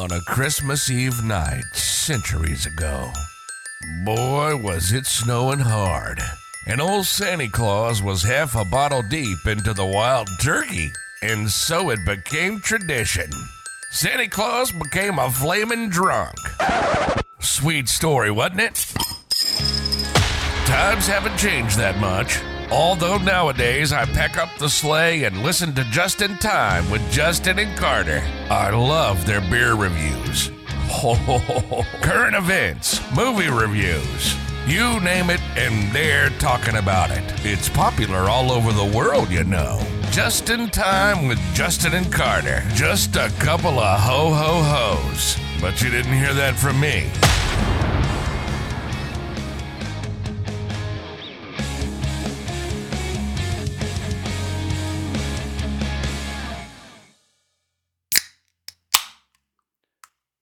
on a Christmas Eve night centuries ago. Boy, was it snowing hard. And old Santa Claus was half a bottle deep into the wild turkey, and so it became tradition. Santa Claus became a flaming drunk. Sweet story, wasn't it? Times haven't changed that much. Although nowadays I pack up the sleigh and listen to Just in Time with Justin and Carter. I love their beer reviews. Current events, movie reviews. You name it, and they're talking about it. It's popular all over the world, you know. Just in time with Justin and Carter. Just a couple of ho ho ho's. But you didn't hear that from me.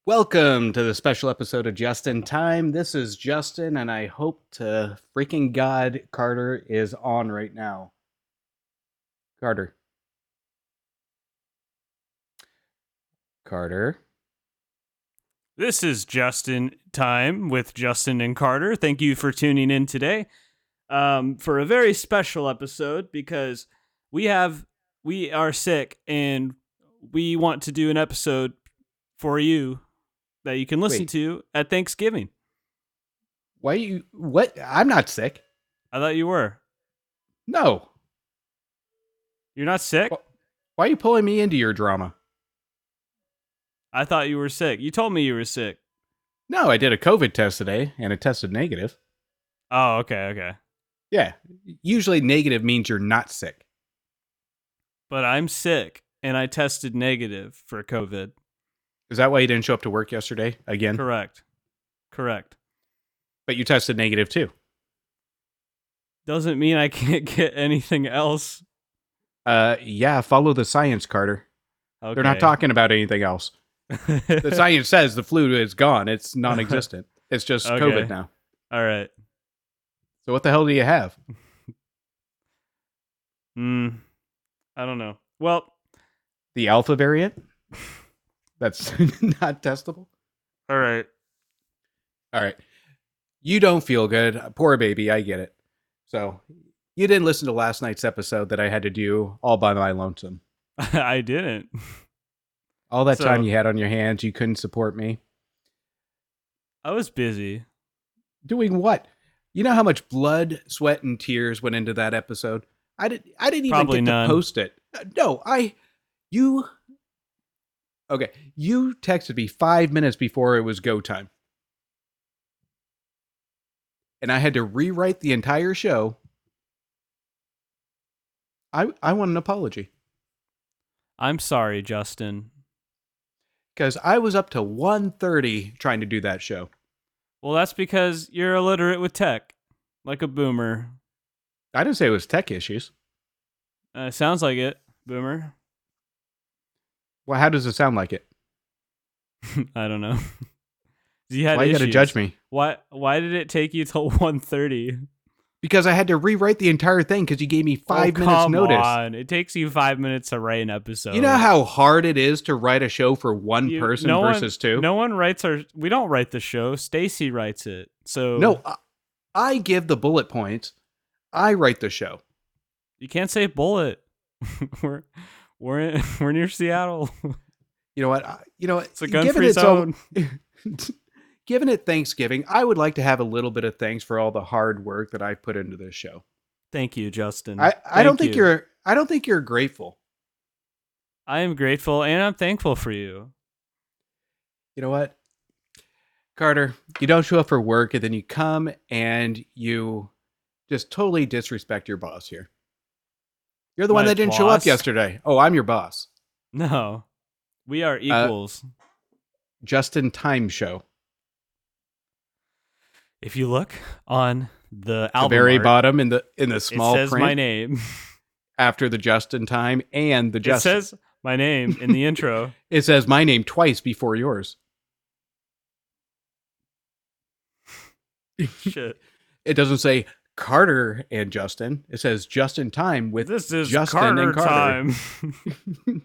Welcome to the special episode of Just in Time. This is Justin, and I hope to freaking God Carter is on right now. Carter. Carter. This is Justin Time with Justin and Carter. Thank you for tuning in today um, for a very special episode because we have we are sick and we want to do an episode for you that you can listen Wait. to at Thanksgiving. Why you what? I'm not sick. I thought you were. No. You're not sick? Why are you pulling me into your drama? I thought you were sick. You told me you were sick. No, I did a COVID test today and it tested negative. Oh, okay, okay. Yeah. Usually negative means you're not sick. But I'm sick and I tested negative for COVID. Is that why you didn't show up to work yesterday again? Correct. Correct. But you tested negative too. Doesn't mean I can't get anything else. Uh yeah, follow the science, Carter. Okay. They're not talking about anything else. The science says the flu is gone. It's non-existent. It's just Okay. COVID now. All right. So what the hell do you have? Hmm. I don't know. Well, The alpha variant? That's not testable. all right. All right. You don't feel good. Poor baby, I get it. So you didn't listen to last night's episode that I had to do all by my lonesome. I didn't. All that time you had on your hands, you couldn't support me. I was busy. Doing what? You know how much blood, sweat, and tears went into that episode? I didn't I didn't even Probably get none. to post it. Uh, No, I you Okay, you texted me 5 minutes before it was go time. And I had to rewrite the entire show. I I want an apology I'm sorry, Justin. cuz I was up to 1:30 trying to do that show. Well, that's because you're illiterate with tech, like a boomer. I didn't say it was tech issues. Uh, sounds like it, boomer. Well, how does it sound like it? I don't know. you had Why you got to judge me? Why? Why did it take you till 1.30? Because I had to rewrite the entire thing because you gave me oh, five oh, minutes come notice. On. It takes you five minutes to write an episode. You know how hard it is to write a show for one You- person no one- versus two? No one writes our. We don't write the show. Stacy writes it. So No, I, I give the bullet points. I write the show. you can't say bullet. we're we're in, we're near Seattle. You know what? I, you know? It's a gun-free its own- zone. given it Thanksgiving, I would like to have a little bit of thanks for all the hard work that I put into this show. Thank you, Justin. I, I don't think you. you. are I don't think you're grateful. I am grateful and I'm thankful for you. You know what? Carter, you don't show up for work and then you come and you just totally disrespect your boss here. You're the one that didn't show up yesterday. Oh, I'm your boss. No, we Uh, are equals. Just in time show. if you look on the The very art, bottom in the in the small it says print my name. after the Justin time and the Justin. it says my name in the intro. it says my name twice before yours. Shit. It doesn't say Carter and Justin. It says just in time with This is Justin Carter and Carter. time.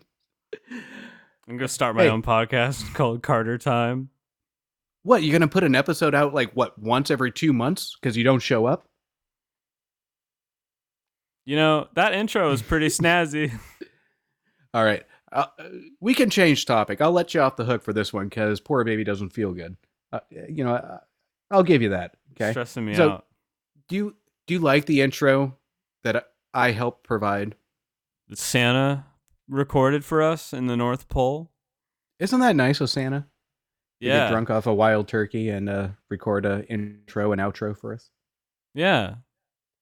I'm gonna start my Hey. own podcast called Carter Time. What, you're going to put an episode out like what, once every 2 months cuz you don't show up? You know that intro is pretty snazzy. All right. Uh, uh, we can change topic. I'll let you off the hook for this one cuz poor baby doesn't feel good. Uh, you know, uh, I'll give you that. Okay. Stressing me So- out. Do you do you like the intro that I helped provide? That Santa recorded for us in the North Pole. Isn't that nice of Santa? To Yeah, get drunk off a wild turkey and uh, record a intro and outro for us. yeah.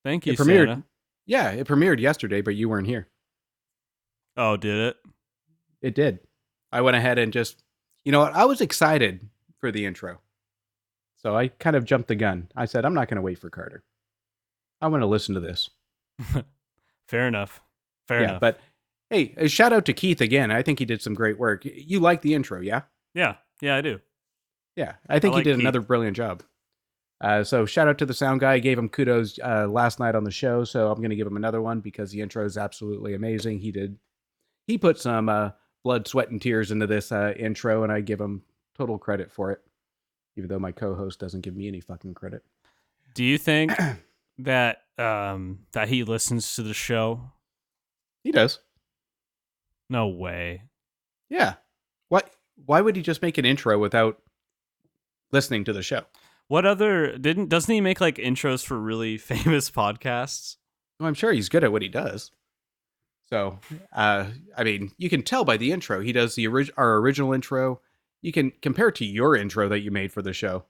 Thank you, It premiered. Santa. Yeah, it premiered yesterday, but you weren't here. Oh, did it? It did. I went ahead and just, you know what? I was excited for the intro. So I kind of jumped the gun. I said, I'm not going to wait for Carter. I want to listen to this. Fair enough. Fair yeah, enough. but hey, a shout out to Keith again. I think he did some great work. You like the intro, yeah? yeah, yeah, I do. Yeah, I think like he did Keith. another brilliant job. Uh, so shout out to the sound guy. I gave him kudos uh, last night on the show, so I'm going to give him another one because the intro is absolutely amazing. He did, he put some uh, blood, sweat, and tears into this uh, intro, and I give him total credit for it, even though my co-host doesn't give me any fucking credit. Do you think that um that he listens to the show? He does. No way. Yeah. What? Why would he just make an intro without listening to the show? What other didn't doesn't he make like intros for really famous podcasts? Well, I'm sure he's good at what he does. So, uh, I mean, you can tell by the intro. He does the orig- our original intro. You can compare it to your intro that you made for the show.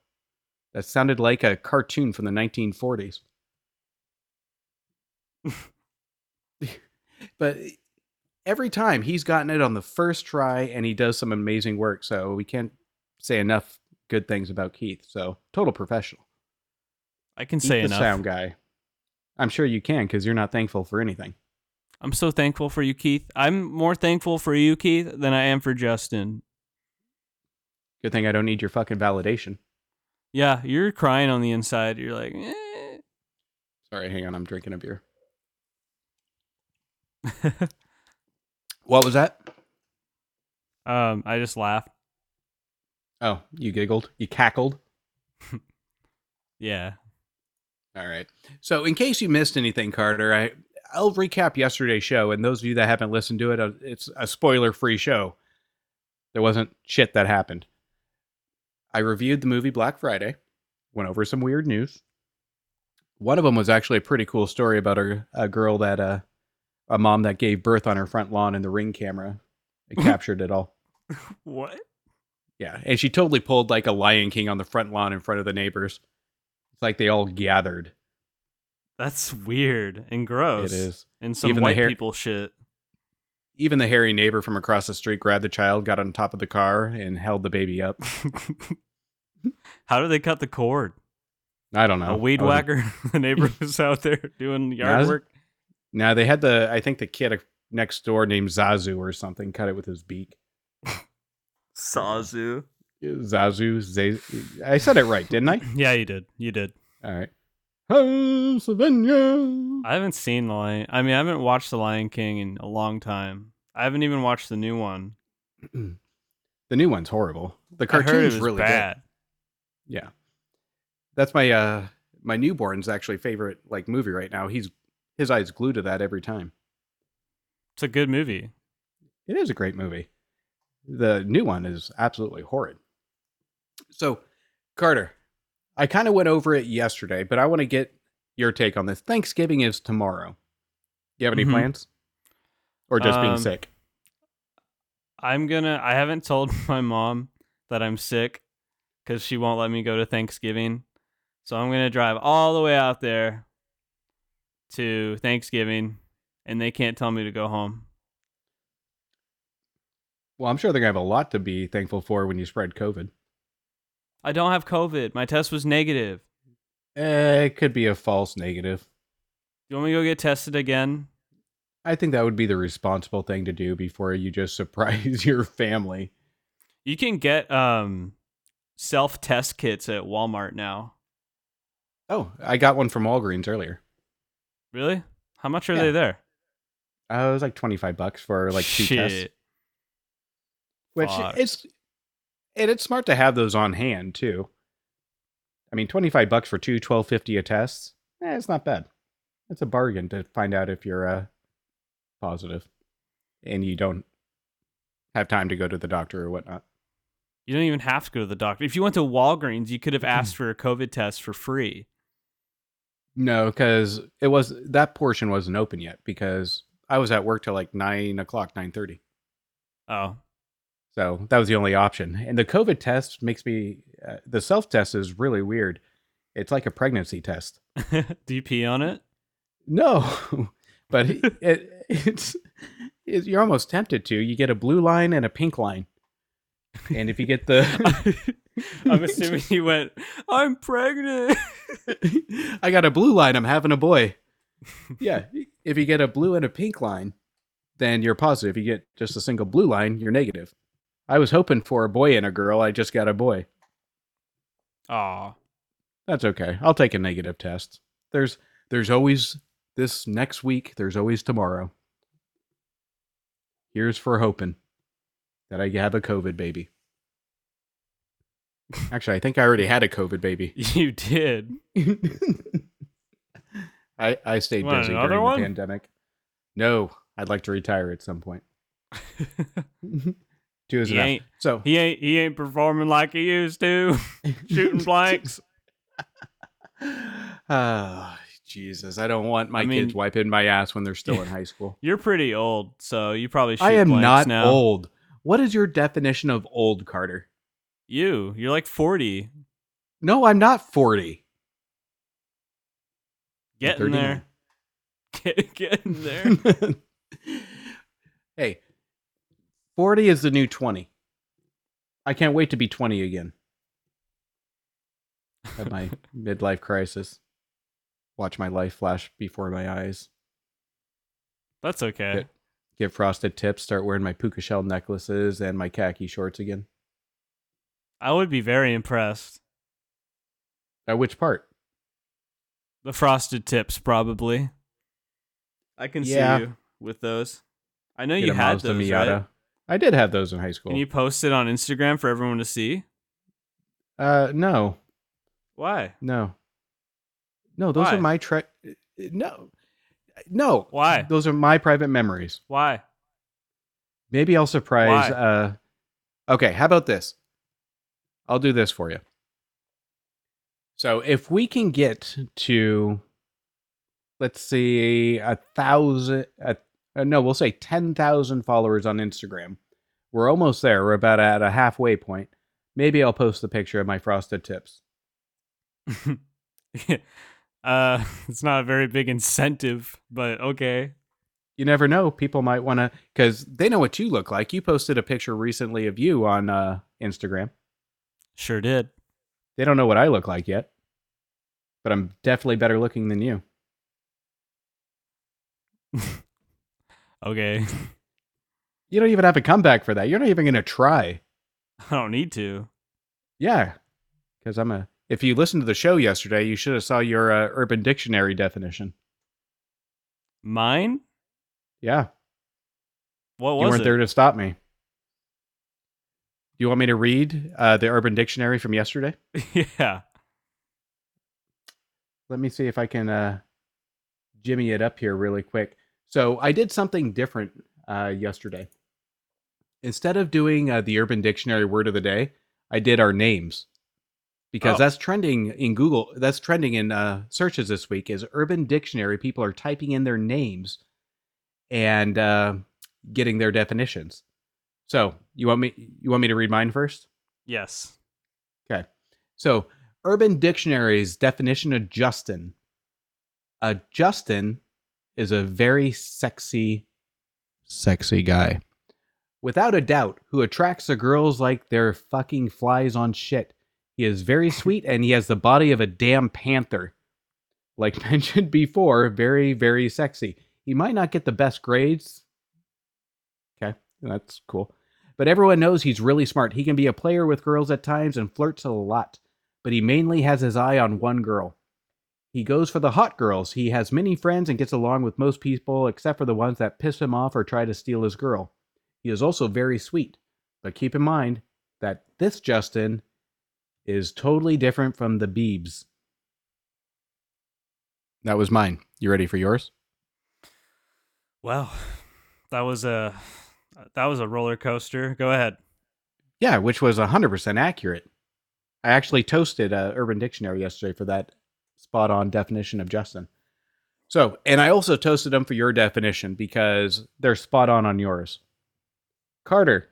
That sounded like a cartoon from the 1940s. but every time he's gotten it on the first try, and he does some amazing work. So we can't say enough good things about Keith. So total professional. I can Keith say the enough. sound guy. I'm sure you can because you're not thankful for anything. I'm so thankful for you, Keith. I'm more thankful for you, Keith, than I am for Justin. Good thing I don't need your fucking validation. Yeah, you're crying on the inside. You're like, eh. Sorry, hang on, I'm drinking a beer. What was that? um, I just laughed. Oh, you giggled. You cackled. Yeah. All right. So, in case you missed anything, Carter, I I'll recap yesterday's show. And those of you that haven't listened to it, uh, it's a spoiler-free show. There wasn't shit that happened. I reviewed the movie Black Friday. Went over some weird news. One of them was actually a pretty cool story about a, a girl that uh, a mom that gave birth on her front lawn, and the ring camera it captured it all. What? Yeah, and she totally pulled like a Lion King on the front lawn in front of the neighbors. It's like they all gathered. That's weird and gross. It is. And some Even the white hair- people shit. Even the hairy neighbor from across the street grabbed the child, got on top of the car, and held the baby up. How do they cut the cord? I don't know. a weed whacker. the neighbor was out there doing yard Naz- work. No, they had the. I think the kid next door named Zazu or something cut it with his beak. Zazu. Zazu. Zay, I said it right, didn't I? Yeah, you did. You did. All right. Pennsylvania. I haven't seen the Lion. I mean, I haven't watched the Lion King in a long time. I haven't even watched the new one. The new one's horrible. The cartoon is it cartoon's was really good. bad. Yeah. That's my uh my newborn's actually favorite like movie right now. He's his eyes glued to that every time. It's a good movie. It is a great movie. The new one is absolutely horrid. So, Carter, I kind of went over it yesterday, but I want to get your take on this. Thanksgiving is tomorrow. You have any Mhm. plans? Or just being Um, sick? I'm gonna. I haven't told my mom that I'm sick because she won't let me go to Thanksgiving. So I'm gonna drive all the way out there to Thanksgiving, and they can't tell me to go home. Well, I'm sure they're going to have a lot to be thankful for when you spread COVID. I don't have COVID. My test was negative. Eh, it could be a false negative. You want me to go get tested again? I think that would be the responsible thing to do before you just surprise your family. You can get um self test kits at Walmart now. Oh, I got one from Walgreens earlier. Really? How much are Yeah. they there? Uh, it was like 25 bucks for like two Shit. tests. Which Fuck. it's and it's smart to have those on hand too. I mean, twenty five bucks for two twelve fifty a test. Eh, it's not bad. It's a bargain to find out if you're uh, positive, and you don't have time to go to the doctor or whatnot. You don't even have to go to the doctor. If you went to Walgreens, you could have asked for a COVID test for free. No, because it was that portion wasn't open yet because I was at work till like nine o'clock, nine thirty. Oh, So that was the only option. And the COVID test makes me uh, the self test is really weird. It's like a pregnancy test. do you pee on it? No, but it, it, it's, it's you're almost tempted to. You get a blue line and a pink line, and if you get the, I'm assuming you went. I'm pregnant. I got a blue line. I'm having a boy. Yeah, if you get a blue and a pink line, then you're positive. If you get just a single blue line, you're negative. I was hoping for a boy and a girl. I just got a boy. Aw. That's okay. I'll take a negative test. There's there's always this next week. There's always tomorrow. Here's for hoping that I have a COVID baby. Actually, I think I already had a COVID baby. You did. I I stayed Want busy during one? the pandemic. No, I'd like to retire at some point. Two is he enough. ain't. So He ain't. He ain't performing like he used to. Shooting blanks. oh, Jesus! I don't want my I mean- kids wiping my ass when they're still in high school. You're pretty old, so you probably. I am not now. old. What is your definition of old, Carter? You. You're like 40. No, I'm not 40. Get in there. Get, get in there. hey, 40 is the new 20. I can't wait to be 20 again. Have my midlife crisis. Watch my life flash before my eyes. That's okay. Get- Get frosted tips, start wearing my puka shell necklaces and my khaki shorts again. I would be very impressed. At which part? The frosted tips, probably. I can Yeah. see you with those. I know Get you a had Mazda those, Miata. right? I did have those in high school. Can you post it on Instagram for everyone to see? uh, no, Why? no, no. Those Why? are my tri- No, no. Why? Those are my private memories. Why? Maybe I'll surprise. Why? Uh, okay, how about this? I'll do this for you. So if we can get to, let's see, a thousand, uh, uh, no, we'll say 10,000 followers on Instagram. We're almost there. We're about at a halfway point. Maybe I'll post the picture of my frosted tips. uh, it's not a very big incentive, but okay. You never know. People might want to, because they know what you look like. You posted a picture recently of you on uh, Instagram. Sure did. They don't know what I look like yet, but I'm definitely better looking than you. Okay. You don't even have a comeback for that. You're not even going to try. I don't need to. Yeah, because I'm a. If you listened to the show yesterday, you should have saw your uh, Urban Dictionary definition. Mine? Yeah, What was you weren't it? there to stop me. You want me to read uh, the Urban Dictionary from yesterday? yeah. Let me see if I can uh, jimmy it up here really quick. So I did something different uh, yesterday. Instead of doing uh, the Urban Dictionary word of the day, I did our names because Oh. that's trending in Google. That's trending in uh, searches this week. Is Urban Dictionary people are typing in their names and uh, getting their definitions. So you want me? You want me to read mine first? Yes. Okay. So, Urban Dictionary's definition of Justin. A Justin is a very sexy, sexy guy. Without a doubt, who attracts the girls like they're fucking flies on shit. He is very sweet and he has the body of a damn panther. Like mentioned before, very, very sexy. He might not get the best grades. Okay, that's cool. But everyone knows he's really smart. He can be a player with girls at times and flirts a lot, but he mainly has his eye on one girl. He goes for the hot girls. He has many friends and gets along with most people except for the ones that piss him off or try to steal his girl. He is also very sweet. But keep in mind that this Justin is totally different from the Beebs. That was mine. You ready for yours? Well, that was a that was a roller coaster. Go ahead. Yeah, which was 100% accurate. I actually toasted uh, Urban Dictionary yesterday for that spot on definition of Justin. So, and I also toasted them for your definition because they're spot on on yours. Carter,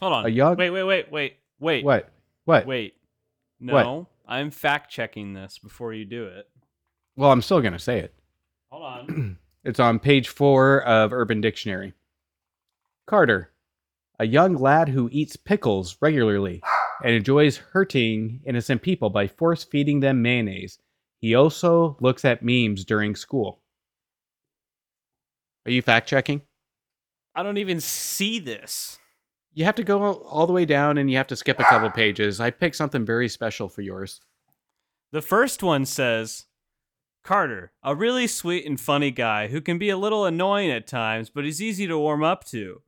Hold on. A young- Wait, wait, wait, wait, wait. what? What? Wait. What? No, I'm fact checking this before you do it. Well, I'm still going to say it. Hold on. It's on page four of Urban Dictionary. Carter, a young lad who eats pickles regularly and enjoys hurting innocent people by force feeding them mayonnaise. He also looks at memes during school. Are you fact checking? I don't even see this. You have to go all the way down and you have to skip a couple pages. I picked something very special for yours. The first one says Carter, a really sweet and funny guy who can be a little annoying at times, but is easy to warm up to.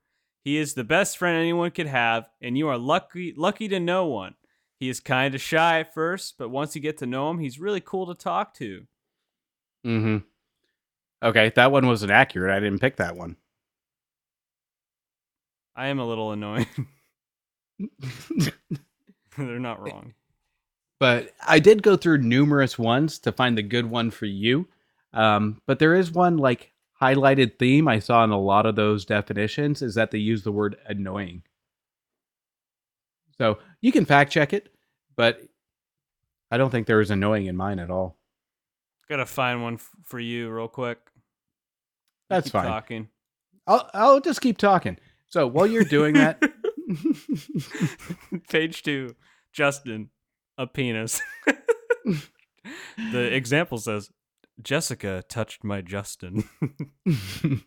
He is the best friend anyone could have, and you are lucky lucky to know one. He is kind of shy at first, but once you get to know him, he's really cool to talk to. Mm-hmm. Okay, that one wasn't accurate. I didn't pick that one. I am a little annoying. They're not wrong. but I did go through numerous ones to find the good one for you. Um, but there is one like highlighted theme I saw in a lot of those definitions is that they use the word annoying. So you can fact check it, but I don't think there is annoying in mine at all. Gotta find one f- for you real quick. That's Keep fine. Talking. I'll I'll just keep talking. So while you're doing that, Page two, Justin, a penis. the example says, Jessica touched my Justin. whoa,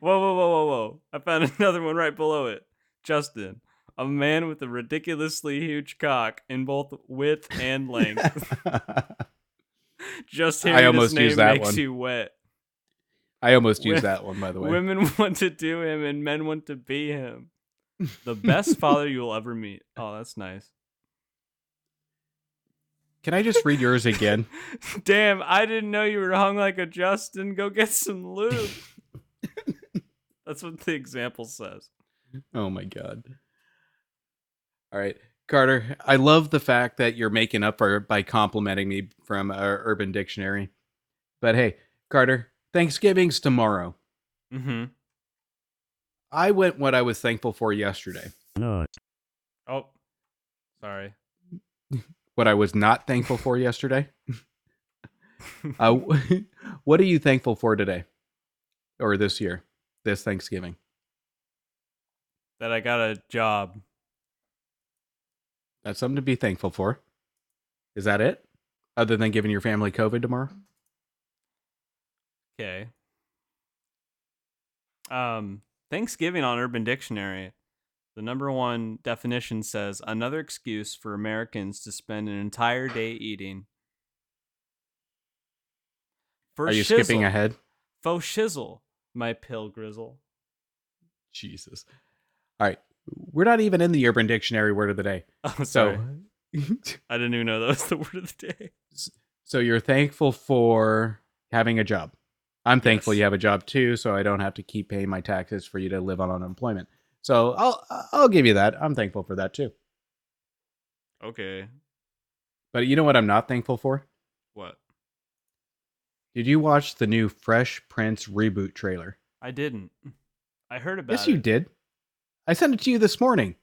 whoa, whoa, whoa, whoa. I found another one right below it. Justin, a man with a ridiculously huge cock in both width and length. Just I hearing almost his name makes one. you wet. I almost used that one by the way. Women want to do him and men want to be him. The best father you'll ever meet. Oh, that's nice. Can I just read yours again? Damn, I didn't know you were hung like a Justin. Go get some lube. That's what the example says. Oh my god. All right, Carter. I love the fact that you're making up for by complimenting me from uh, Urban Dictionary. But hey, Carter, Thanksgiving's tomorrow. Mm-hmm. I went what I was thankful for yesterday. No. Oh, sorry. What I was not thankful for yesterday. uh, what are you thankful for today, or this year, this Thanksgiving? That I got a job. That's something to be thankful for. Is that it? Other than giving your family COVID tomorrow? Okay. Um, Thanksgiving on Urban Dictionary, the number one definition says another excuse for Americans to spend an entire day eating. For Are you shizzle, skipping ahead? Faux shizzle, my pill grizzle. Jesus. All right. We're not even in the Urban Dictionary word of the day. Oh, So. I didn't even know that was the word of the day. so you're thankful for having a job. I'm thankful Yes. you have a job too, so I don't have to keep paying my taxes for you to live on unemployment. So I'll I'll give you that. I'm thankful for that too. Okay. But you know what I'm not thankful for? What? Did you watch the new Fresh Prince reboot trailer? I didn't. I heard about yes, it. you did. I sent it to you this morning,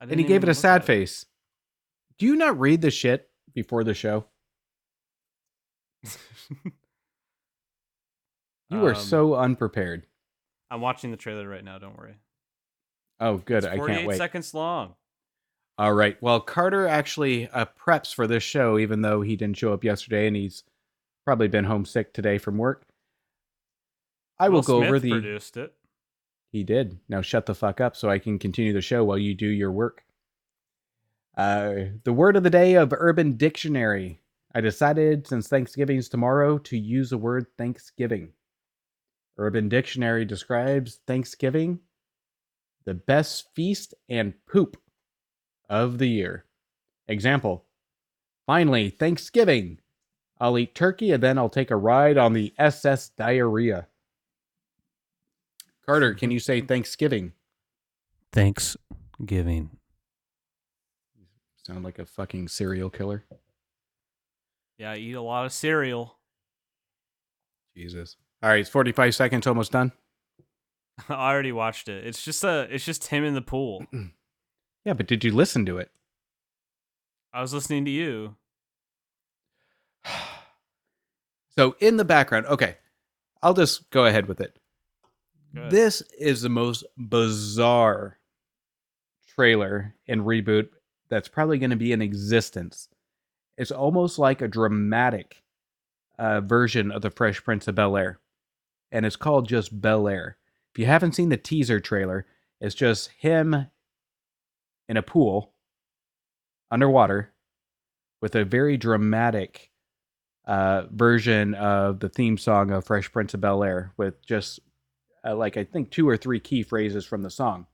and he gave it a sad face. Do you not read the shit before the show? You are Um, so unprepared. I'm watching the trailer right now. Don't worry. Oh, good. I 48 can't wait. seconds long. All right. Well, Carter actually uh, preps for this show, even though he didn't show up yesterday, and he's probably been homesick today from work. I will Will go Smith over the. produced it. He did. Now shut the fuck up so I can continue the show while you do your work. Uh, the word of the day of Urban Dictionary. I decided since Thanksgiving's tomorrow to use the word Thanksgiving. Urban Dictionary describes Thanksgiving the best feast and poop of the year. Example Finally, Thanksgiving. I'll eat turkey and then I'll take a ride on the SS Diarrhea. Carter, can you say Thanksgiving? Thanksgiving. Sound like a fucking serial killer. Yeah, I eat a lot of cereal. Jesus. All right, it's 45 seconds, almost done. I already watched it. It's just a it's just him in the pool. Yeah, but did you listen to it? I was listening to you. So in the background, okay, I'll just go ahead with it. Go ahead. This is the most bizarre trailer and reboot that's probably going to be in existence. It's almost like a dramatic uh, version of the Fresh Prince of Bel Air, and it's called just Bel Air. If you haven't seen the teaser trailer, it's just him in a pool underwater with a very dramatic uh, version of the theme song of Fresh Prince of Bel Air with just uh, like I think two or three key phrases from the song.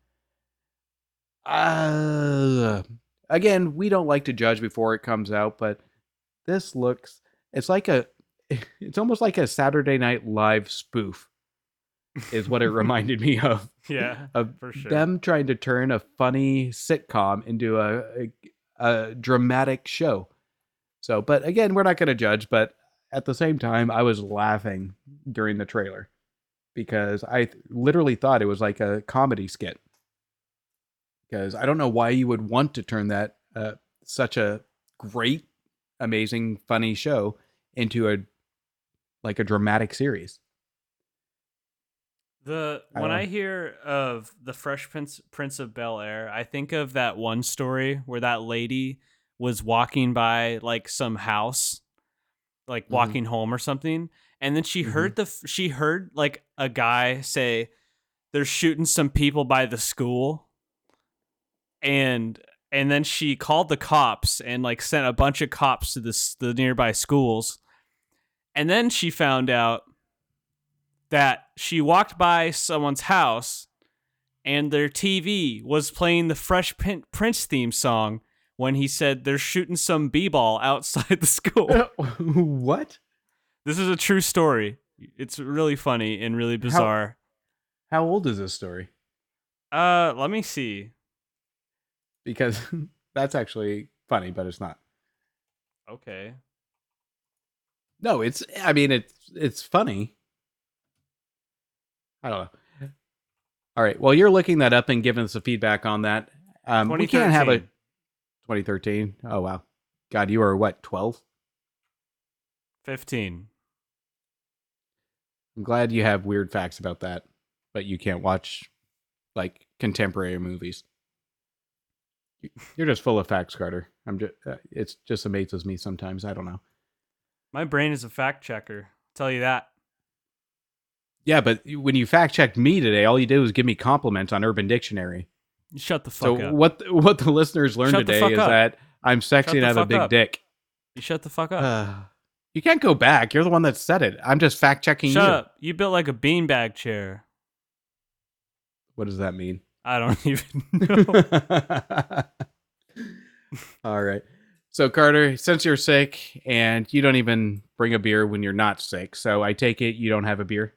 Uh, again, we don't like to judge before it comes out, but this looks it's like a it's almost like a Saturday Night Live spoof is what it reminded me of Yeah, of for sure. them trying to turn a funny sitcom into a, a, a dramatic show. So, but again, we're not going to judge. But at the same time, I was laughing during the trailer because I th- literally thought it was like a comedy skit. Because I don't know why you would want to turn that uh, such a great, amazing, funny show into a like a dramatic series. The I when don't I hear of the Fresh Prince Prince of Bel Air, I think of that one story where that lady was walking by like some house, like Mhm. walking home or something, and then she Mhm. heard the she heard like a guy say, "They're shooting some people by the school," and and then she called the cops and like sent a bunch of cops to this the nearby schools, and then she found out that she walked by someone's house and their TV was playing the Fresh Prince theme song when he said they're shooting some b-ball outside the school. what? this is a true story. It's really funny and really bizarre. How old is this story? Uh, let me see. Because that's actually funny, but it's not. Okay. No, it's. I mean, it's it's funny. I don't know. All right. Well, you're looking that up and giving us a feedback on that. Um, we can't have a 2013. 2013. Oh wow, God, you are what 12? 15. I'm glad you have weird facts about that, but you can't watch like contemporary movies. You- You're just full of facts, Carter. I'm just. Uh, it's just amazes me sometimes. I don't know. My brain is a fact checker. I'll tell you that. Yeah, but when you fact checked me today, all you did was give me compliments on Urban Dictionary. Shut the So fuck up. what what the listeners learned Shut today is up. that I'm sexy the and I have a big up. dick. You shut the fuck up. Uh, you can't go back. You're the one that said it. I'm just fact checking you. Shut up. You built like a beanbag chair. What does that mean? I don't even know. All right. So Carter, since you're sick and you don't even bring a beer when you're not sick, so I take it you don't have a beer.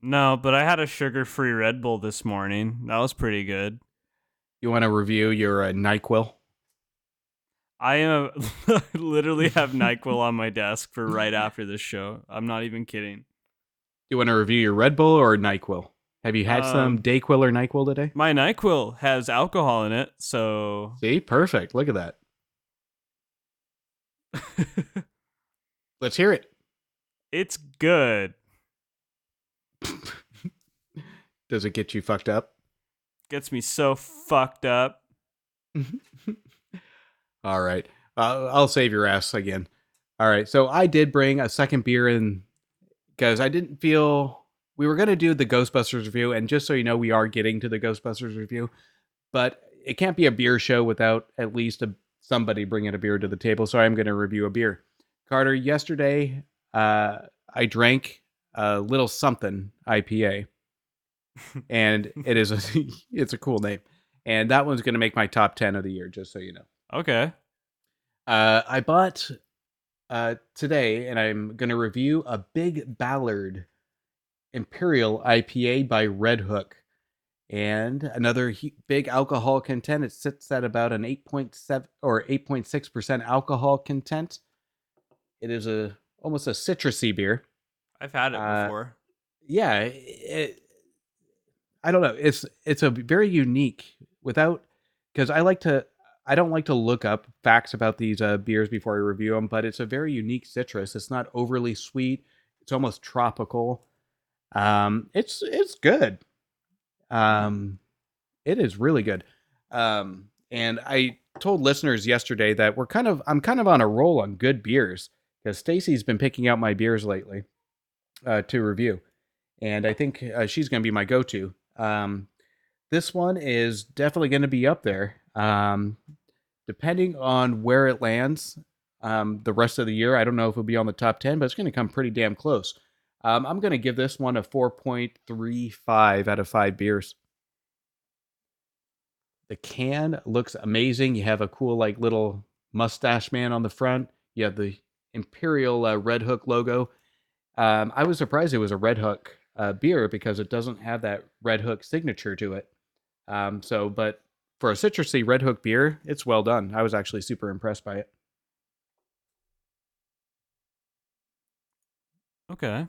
no, but I had a sugar free Red Bull this morning. That was pretty good. You want to review your uh, Nyquil? I am literally have NyQuil on my desk for right after this show. I'm not even kidding. You want to review your Red Bull or Nyquil? Have you had Um, some Dayquil or Nyquil today? My NyQuil has alcohol in it, so See, perfect. Look at that. Let's hear it. it's good. Does it get you fucked up? Gets me so fucked up. All right. Uh, I'll save your ass again. All right. So I did bring a second beer in because I didn't feel we were going to do the Ghostbusters review. And just so you know, we are getting to the Ghostbusters review, but it can't be a beer show without at least a, somebody bringing a beer to the table. So I'm going to review a beer. Carter, yesterday uh, I drank a little something IPA. and it is a it's a cool name. And that one's going to make my top 10 of the year just so you know. Okay. Uh I bought uh today and I'm going to review a Big Ballard Imperial IPA by Redhook. And another he- big alcohol content. It sits at about an 8.7 or 8.6% alcohol content. It is a almost a citrusy beer. I've had it Uh, before. yeah it, i don't know it's it's a very unique without because i like to i don't like to look up facts about these uh, beers before i review them but it's a very unique citrus it's not overly sweet it's almost tropical um it's it's good um it is really good um and i told listeners yesterday that we're kind of i'm kind of on a roll on good beers because stacy's been picking out my beers lately uh, to review and I think uh, she's going to be my go-to. Um, this one is definitely going to be up there, um, depending on where it lands. Um, the rest of the year, I don't know if it'll be on the top ten, but it's going to come pretty damn close. Um, I'm going to give this one a 4.35 out of five beers. The can looks amazing. You have a cool, like, little mustache man on the front. You have the Imperial uh, Redhook logo. Um, I was surprised it was a Redhook uh, beer because it doesn't have that Redhook signature to it. Um, so, but for a citrusy Redhook beer, it's well done. I was actually super impressed by it. Okay.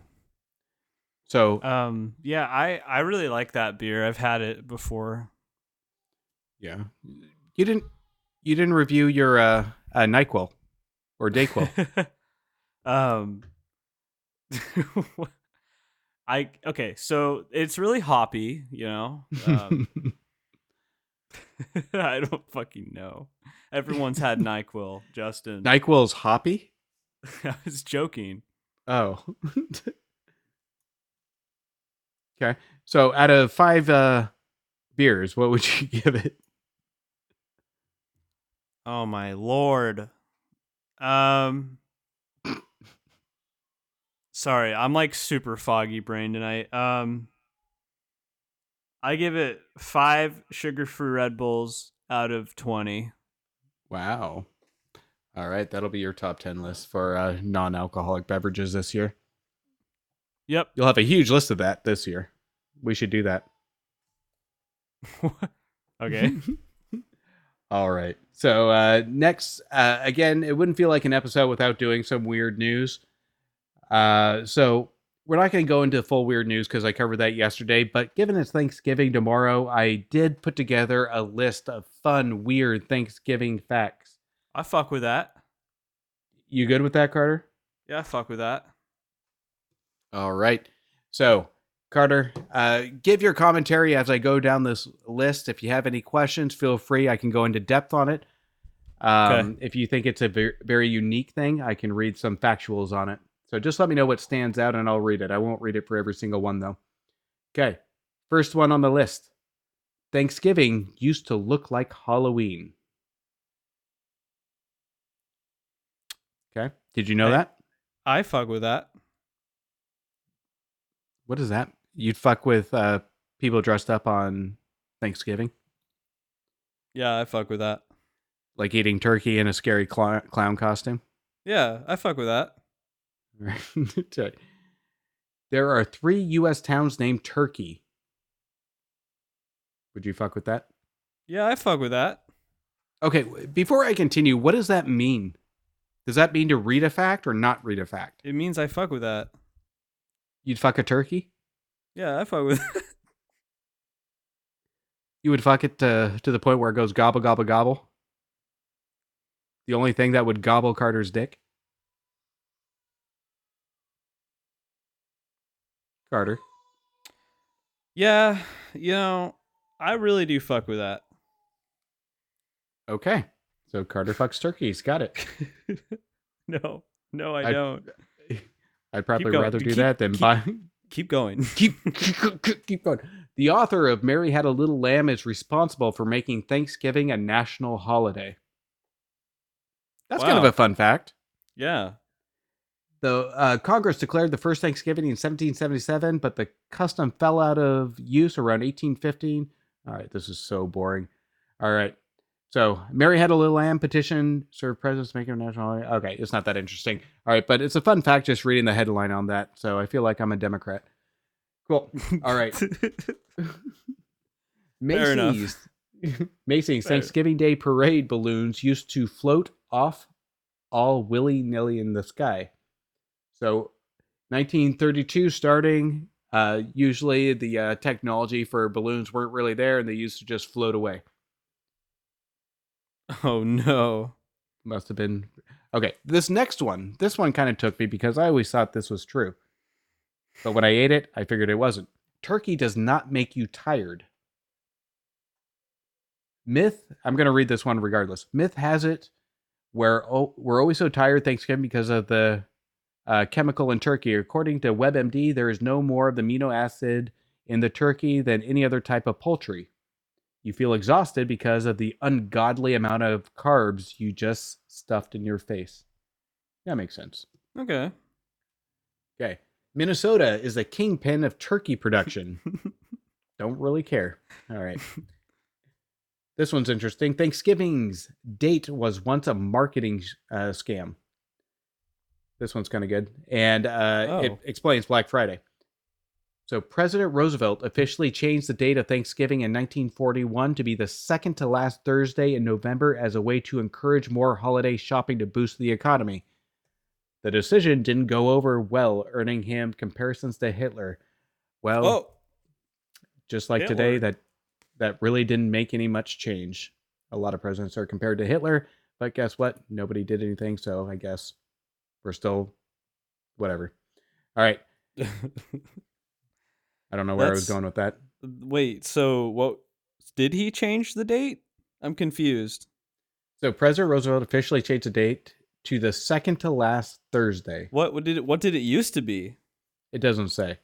So, Um. Yeah. I I really like that beer. I've had it before. yeah, you didn't you didn't review your uh, uh Nyquil or Dayquil. um. I okay. So it's really hoppy. You know. Um, I don't fucking know. Everyone's had Nyquil. Justin. Nyquil's hoppy. I was joking. Oh. Okay. So, out of five uh, beers, what would you give it? Oh my lord. Um Sorry, I'm like super foggy brain tonight. Um I give it 5 sugar-free Red Bulls out of 20. Wow. All right, that'll be your top 10 list for uh, non-alcoholic beverages this year. Yep. You'll have a huge list of that this year. We should do that. okay. All right. So uh, next, uh, again, it wouldn't feel like an episode without doing some weird news. Uh, so we're not going to go into full weird news because I covered that yesterday. But given it's Thanksgiving tomorrow, I did put together a list of fun, weird Thanksgiving facts. I fuck with that. You good with that, Carter? Yeah, I fuck with that. All right. So, Carter, uh, give your commentary as I go down this list. If you have any questions, feel free. I can go into depth on it. Um, If you think it's a very, very unique thing, I can read some factuals on it. So just let me know what stands out and I'll read it. I won't read it for every single one, though. Okay. First one on the list Thanksgiving used to look like Halloween. Okay. Did you know I- that? I fuck with that. What is that? You'd fuck with uh, people dressed up on Thanksgiving, Yeah, I fuck with that. like eating turkey in a scary cl- clown costume. Yeah, I fuck with that. There are three U.S. towns named Turkey. Would you fuck with that? Yeah, I fuck with that. Okay, before I continue, what does that mean? Does that mean to read a fact or not read a fact? It means I fuck with that. You'd fuck a turkey? Yeah, I fuck with You would fuck it to, to the point where it goes gobble, gobble, gobble? The only thing that would gobble Carter's dick? Carter. Yeah, you know, I really do fuck with that. Okay. So Carter fucks turkeys. Got it. no, no, I, I- don't. I'd probably rather do Keep- that than keep- buy. Keep going. keep, keep keep going. The author of Mary Had a Little Lamb is responsible for making Thanksgiving a national holiday. That's kind of a fun fact. Yeah. the uh, Congress declared the first Thanksgiving in 1777, but the custom fell out of use around 1815. All right, this is so boring. All right. So, Mary had a little lamb petition served presidents make it a national. Okay, it's not that interesting. All right, but it's a fun fact just reading the headline on that. So, I feel like I'm a Democrat. Cool. All right. Fair enough. Macy's Macy's Fair. Thanksgiving Day parade balloons used to float off all willy nilly in the sky. So, 1932 starting. Uh, usually, the uh, technology for balloons weren't really there, and they used to just float away. oh no. Must have been okay. This next one, this one kind of took me because I always thought this was true, but when I ate it, I figured it wasn't. Turkey does not make you tired. Myth. I'm going to read this one regardless. Myth has it where oh, we're always so tired Thanksgiving because of the uh, chemical in turkey. According to WebMD, there is no more of the amino acid in the turkey than any other type of poultry. You feel exhausted because of the ungodly amount of carbs you just stuffed in your face. That makes sense. Okay. Okay. Minnesota is a kingpin of turkey production. Don't really care. All right. This one's interesting. Thanksgiving's date was once a marketing uh, scam. This one's kind of good. And uh, it Oh. explains Black Friday. So, President Roosevelt officially changed the date of Thanksgiving in 1941 to be the second to last Thursday in November as a way to encourage more holiday shopping to boost the economy. The decision didn't go over well, earning him comparisons to Hitler. Well, oh. just like Hitler. today, that that really didn't make any much change. A lot of presidents are compared to Hitler, but guess what? Nobody did anything, so I guess we're still whatever. All right, I don't know where I was going with that. Wait, so what did he change the date? I'm confused. So President Roosevelt officially changed the date to the second to last Thursday. What what did it what did it used to be? It doesn't say.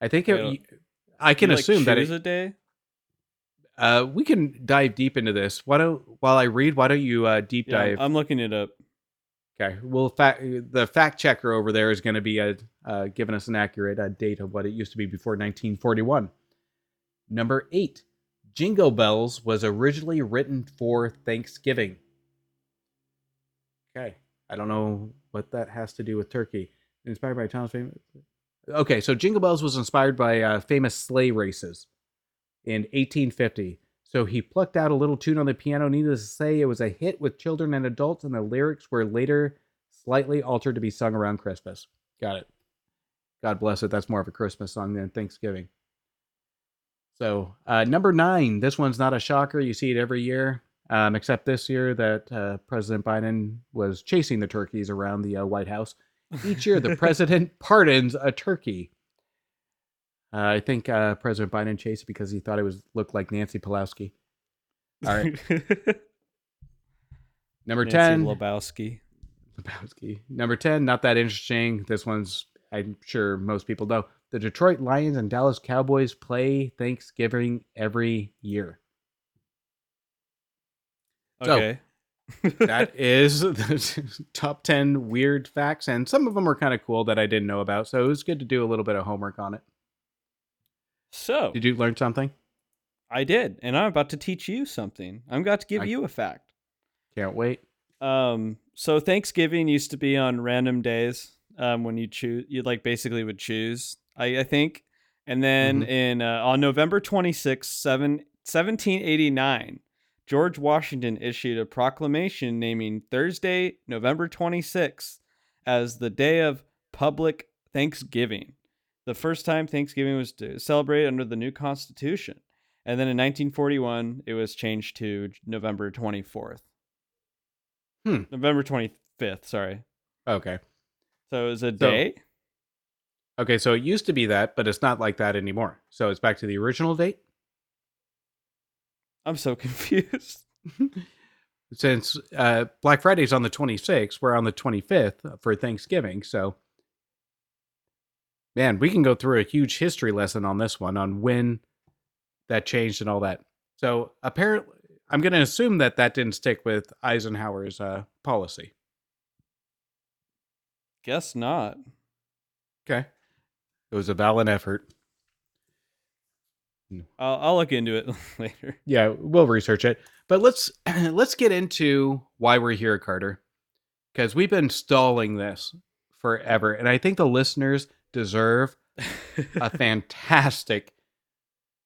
I think I it, don't- I can You, like, assume that choose it, a day. uh, we can dive deep into this. Why don't while I read, why don't you uh, deep Yeah, dive? I'm looking it up. Okay. Well, fact the fact checker over there is going to be uh uh, giving us an accurate uh, date of what it used to be before 1941. Number eight, Jingle Bells was originally written for Thanksgiving. Okay. I don't know what that has to do with turkey. Inspired by Thomas famous. Okay, so Jingle Bells was inspired by uh, famous sleigh races in 1850. So he plucked out a little tune on the piano. Needless to say, it was a hit with children and adults, and the lyrics were later slightly altered to be sung around Christmas. Got it. God bless it. That's more of a Christmas song than Thanksgiving. So, uh, number nine. This one's not a shocker. You see it every year, um, except this year that uh, President Biden was chasing the turkeys around the uh, White House. Each year, the president pardons a turkey. Uh, I think uh, President Biden chased because he thought it was looked like Nancy Pelosi. All right. Number Nancy 10, Lebowski. Lebowski. Number 10, not that interesting. This one's, I'm sure most people know. The Detroit Lions and Dallas Cowboys play Thanksgiving every year. So- Okay. That is the top 10 weird facts, and some of them are kind of cool that I didn't know about. So it was good to do a little bit of homework on it. So Did you learn something? I did, and I'm about to teach you something. I'm about to give I- you a fact. Can't wait. Um, so Thanksgiving used to be on random days. Um, when you choose, you like basically would choose. I, I think, and then Mhm. in uh, on November 26, 7, 1789, George Washington issued a proclamation naming Thursday, November 26th, as the day of public Thanksgiving. The first time Thanksgiving was to celebrate under the new Constitution. And then in 1941, it was changed to November 24th. Hmm. November 25th, sorry. Okay. So it was a So- day? Okay, so it used to be that, but it's not like that anymore. So it's back to the original date. I'm so confused. Since uh, Black Friday's on the 26th, we're on the 25th for Thanksgiving. So, man, we can go through a huge history lesson on this one on when that changed and all that. So, apparently, I'm going to assume that that didn't stick with Eisenhower's uh, policy. Guess not. Okay. It was a valiant effort. I'll, I'll look into it later. Yeah, we'll research it. But let's let's get into why we're here, Carter. Because we've been stalling this forever, and I think the listeners deserve a fantastic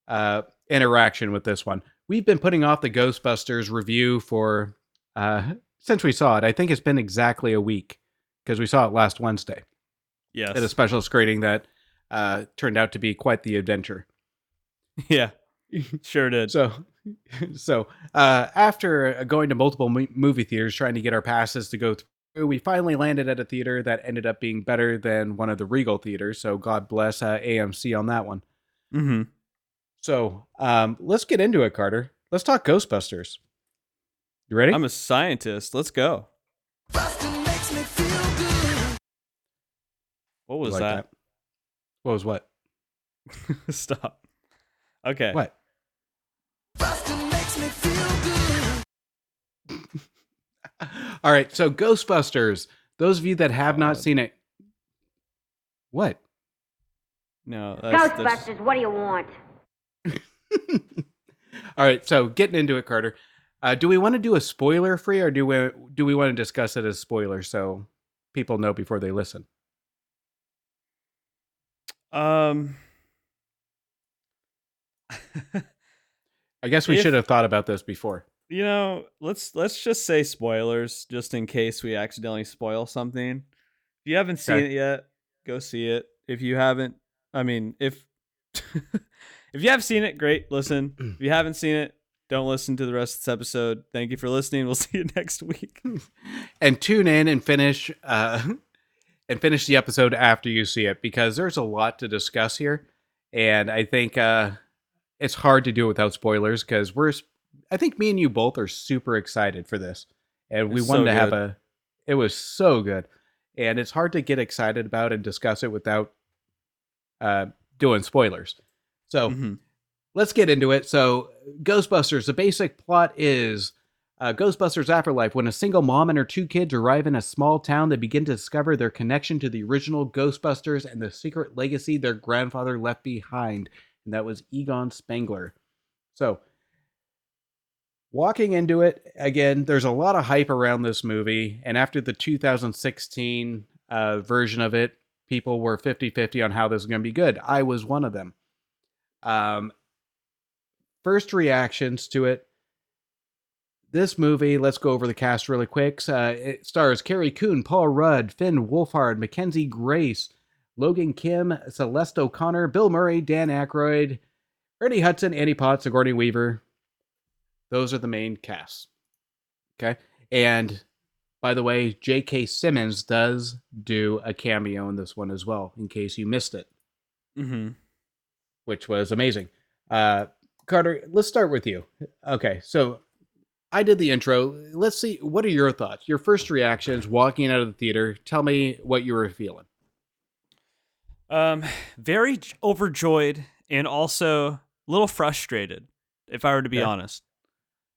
uh, interaction with this one. We've been putting off the Ghostbusters review for uh, since we saw it. I think it's been exactly a week because we saw it last Wednesday yes. at a special screening that uh, turned out to be quite the adventure. yeah. Sure did. So, so uh, after going to multiple movie theaters trying to get our passes to go through, we finally landed at a theater that ended up being better than one of the Regal theaters. So God bless uh, AMC on that one. mm-hmm. So um, let's get into it, Carter. Let's talk Ghostbusters. You ready? I'm a scientist. Let's go. What was like that? What was what? Stop. Okay. What? All right. So Ghostbusters. Those of you that have not seen it, what? No. That's, that's- Ghostbusters, what do you want? All right, so getting into it, Carter. Uh, do we want to do a spoiler free, or do we do we want to discuss it as spoilers so people know before they listen? Um. I guess we If- should have thought about this before. You know, let's let's just say spoilers, just in case we accidentally spoil something. If you haven't seen Okay. it yet, go see it. If you haven't, I mean, if if you have seen it, great. Listen. If you haven't seen it, don't listen to the rest of this episode. Thank you for listening. We'll see you next week. And tune in and finish uh, and finish the episode after you see it because there's a lot to discuss here, and I think uh, it's hard to do it without spoilers because we're. I think me and you both are super excited for this, and we It's wanted so to have a. It was so good, and it's hard to get excited about and discuss it without uh, doing spoilers. So Mhm. let's get into it. So, Ghostbusters, the basic plot is uh, Ghostbusters Afterlife. When a single mom and her two kids arrive in a small town, they begin to discover their connection to the original Ghostbusters and the secret legacy their grandfather left behind, and that was Egon Spengler. So, walking into it, again, there's a lot of hype around this movie, and after the 2016 uh, version of it, people were 50 50 on how this was going to be good. I was one of them. Um, first reactions to it. This movie, let's go over the cast really quick. Uh, it stars Carrie Coon, Paul Rudd, Finn Wolfhard, Mackenzie Grace, Logan Kim, Celeste O'Connor, Bill Murray, Dan Aykroyd, Ernie Hudson, Annie Potts, Sigourney Weaver. Those are the main casts. Okay. And by the way, J.K. Simmons does do a cameo in this one as well, in case you missed it Mhm. which was amazing. Uh, Carter, let's start with you. Okay, so I did the intro. Let's see, what are your thoughts? Your first reactions walking out of the theater. Tell me what you were feeling. Um, very overjoyed and also a little frustrated, if I were to be Yeah. honest.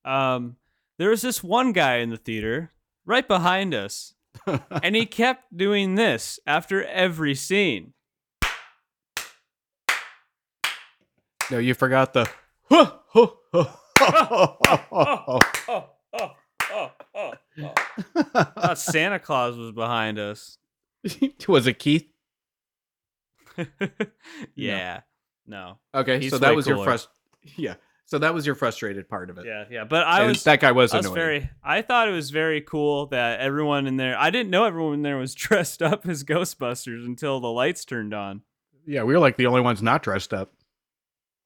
Um, there was this one guy in the theater right behind us, and he kept doing this after every scene. no, you forgot the. I thought Santa Claus was behind us. was it Keith? yeah, no, Okay, He's so that was your cooler. frust. Yeah, so that was your frustrated part of it. yeah, yeah. But I And was that guy was I was annoying. very. I thought it was very cool that everyone in there. I didn't know everyone in there was dressed up as Ghostbusters until the lights turned on. Yeah, we were like the only ones not dressed up.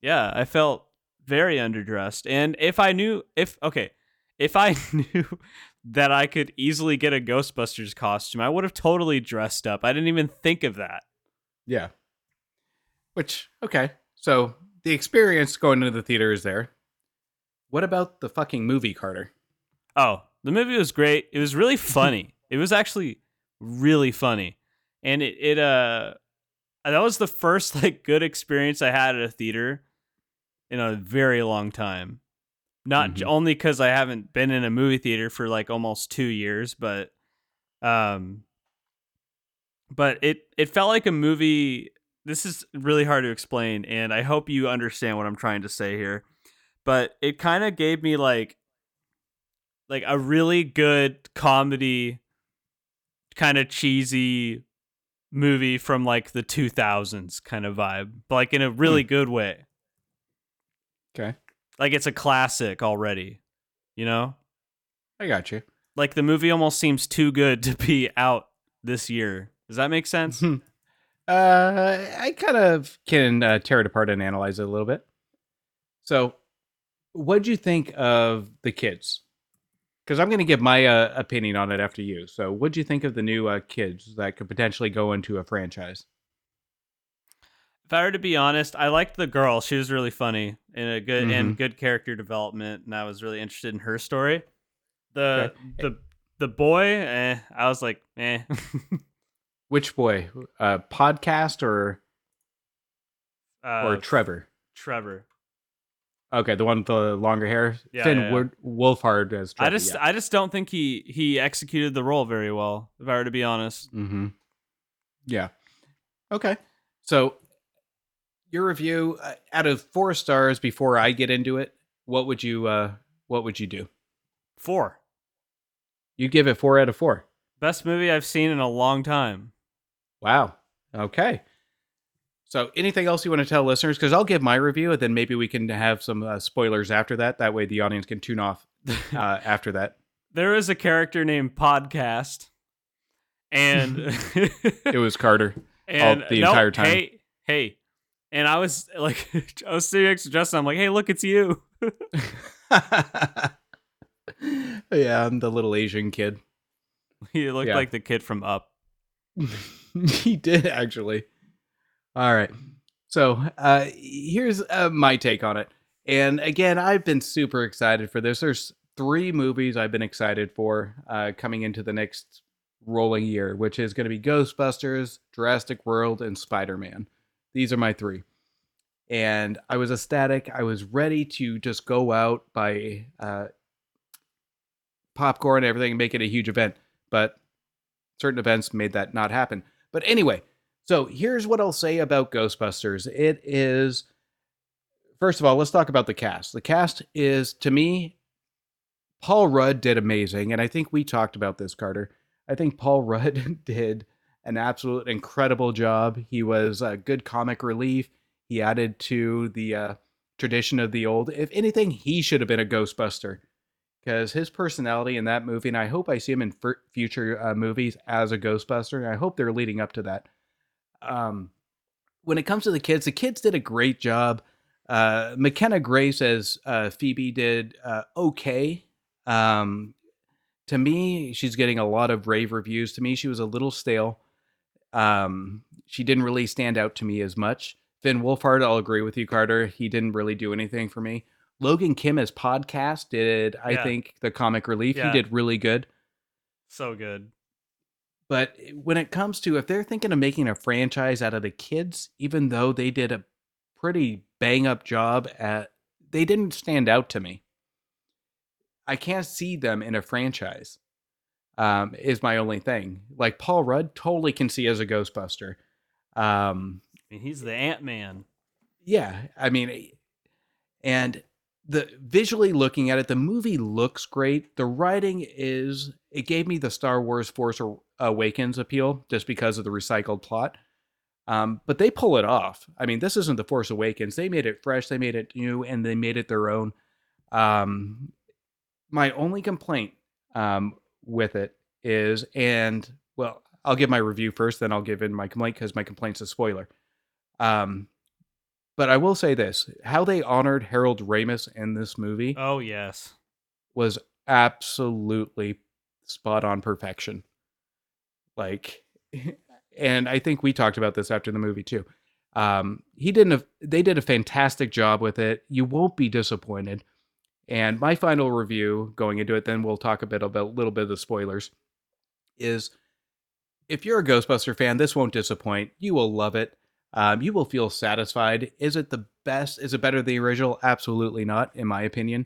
Yeah, I felt very underdressed. And if I knew, if okay, if I knew that I could easily get a Ghostbusters costume, I would have totally dressed up. I didn't even think of that. Yeah. Which, okay. So the experience going into the theater is there. What about the fucking movie, Carter? Oh, the movie was great. It was really funny. it was actually really funny. And it, it uh that was the first like good experience I had at a theater in a very long time. Not Mhm. only cuz I haven't been in a movie theater for like almost 2 years, but um but it it felt like a movie. This is really hard to explain, and I hope you understand what I'm trying to say here. But it kind of gave me like like a really good comedy, kind of cheesy movie from like the 2000s kind of vibe, but like in a really hmm. good way. Okay. Like it's a classic already, you know? I got you. Like the movie almost seems too good to be out this year. Does that make sense? Hmm. Uh, I kind of can uh, tear it apart and analyze it a little bit. So, what'd you think of the kids? Because I'm going to give my uh, opinion on it after you. So, what'd you think of the new uh, kids that could potentially go into a franchise? if I were to be honest, I liked the girl. She was really funny and a good and good character development, and I was really interested in her story. The Okay. the the boy, eh, I was like, eh. Which boy? Uh, podcast or uh, or Trevor? Trevor. Okay, the one with the longer hair. Yeah, Finn yeah, yeah. Wolfhard as Trevor. I just I just don't think he he executed the role very well. If I were to be honest, Mm-hmm. Yeah. Okay. So, your review uh, out of four stars. Before I get into it, what would you uh what would you do? four You give it four out of four. best movie I've seen in a long time. Wow. Okay. So, anything else you want to tell listeners? Because I'll give my review, and then maybe we can have some uh, spoilers after that. That way, the audience can tune off uh, after that. There is a character named Podcast, and It was Carter. and the no, entire time. Hey, hey, and I was like, I was sitting next to Justin. I'm like, hey, look, it's you. yeah, I'm the little Asian kid. he looked Yeah. like the kid from Up. he did actually. All right. So uh, here's uh, my take on it. And again, I've been super excited for this. There's three movies I've been excited for uh, coming into the next rolling year, which is going to be Ghostbusters, Jurassic World, and Spider Man. These are my three. And I was ecstatic. I was ready to just go out, buy uh, popcorn and everything, and make it a huge event. But certain events made that not happen. But anyway, so here's what I'll say about Ghostbusters. It is, first of all, let's talk about the cast. The cast is, to me, Paul Rudd did amazing. And I think we talked about this, Carter. I think Paul Rudd did an absolute incredible job. He was a good comic relief. He added to the uh, tradition of the old. If anything, he should have been a Ghostbuster because his personality in that movie, and I hope I see him in f- future uh, movies as a Ghostbuster, and I hope they're leading up to that. Um, when it comes to the kids, the kids did a great job. Uh, McKenna Grace as uh, Phoebe did uh, okay. Um, to me, she's getting a lot of rave reviews. To me, she was a little stale. Um, she didn't really stand out to me as much. Finn Wolfhard, I'll agree with you, Carter. He didn't really do anything for me. Logan Kim as podcast did, I Yeah. think, the comic relief. Yeah. He did really good. So good. But when it comes to if they're thinking of making a franchise out of the kids, even though they did a pretty bang up job at, they didn't stand out to me. I can't see them in a franchise. Um, is my only thing. Like Paul Rudd, totally can see as a Ghostbuster. Um, I mean, he's the Ant Man. yeah, I mean, and the visually looking at it, the movie looks great. The writing is it gave me the Star Wars Force Awakens appeal just because of the recycled plot. Um, but they pull it off. I mean, this isn't the Force Awakens. They made it fresh, they made it new, and they made it their own. Um, my only complaint um, with it is, and well, I'll give my review first, then I'll give in my complaint because my complaint's a spoiler. Um, but I will say this: how they honored Harold Ramis in this movie Oh yes. was absolutely spot on perfection. Like, and I think we talked about this after the movie too. Um, he didn't. Have, they did a fantastic job with it. You won't be disappointed. And my final review, going into it, then we'll talk a bit about a little bit of the spoilers. Is if you're a Ghostbuster fan, this won't disappoint. You will love it. Um, you will feel satisfied. Is it the best? Is it better than the original? Absolutely not, in my opinion.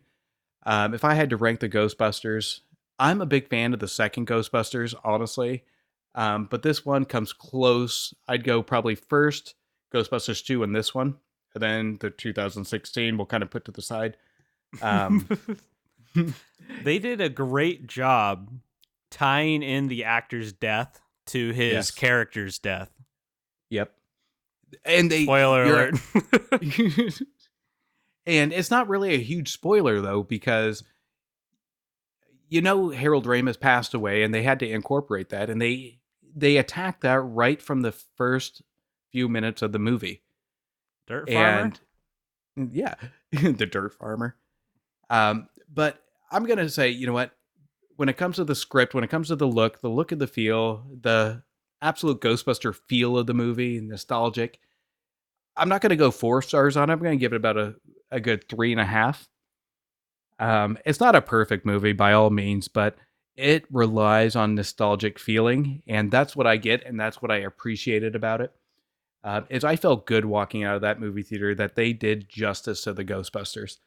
Um, if I had to rank the Ghostbusters, I'm a big fan of the second Ghostbusters, honestly. Um, but this one comes close. I'd go probably first Ghostbusters 2 and this one. And then the 2016 we'll kind of put to the side. Um, they did a great job tying in the actor's death to his Yes. character's death. yep. And they Spoiler alert. and it's not really a huge spoiler though because you know Harold Ramis passed away and they had to incorporate that and they they attacked that right from the first few minutes of the movie. Dirt farmer. and yeah, the dirt farmer. Um, but I'm gonna say, you know what? When it comes to the script, when it comes to the look, the look of the feel, the absolute Ghostbuster feel of the movie, nostalgic. I'm not gonna go four stars on it. I'm gonna give it about a, a good three and a half. Um, it's not a perfect movie by all means, but it relies on nostalgic feeling, and that's what I get, and that's what I appreciated about it uh, is I felt good walking out of that movie theater that they did justice to the Ghostbusters.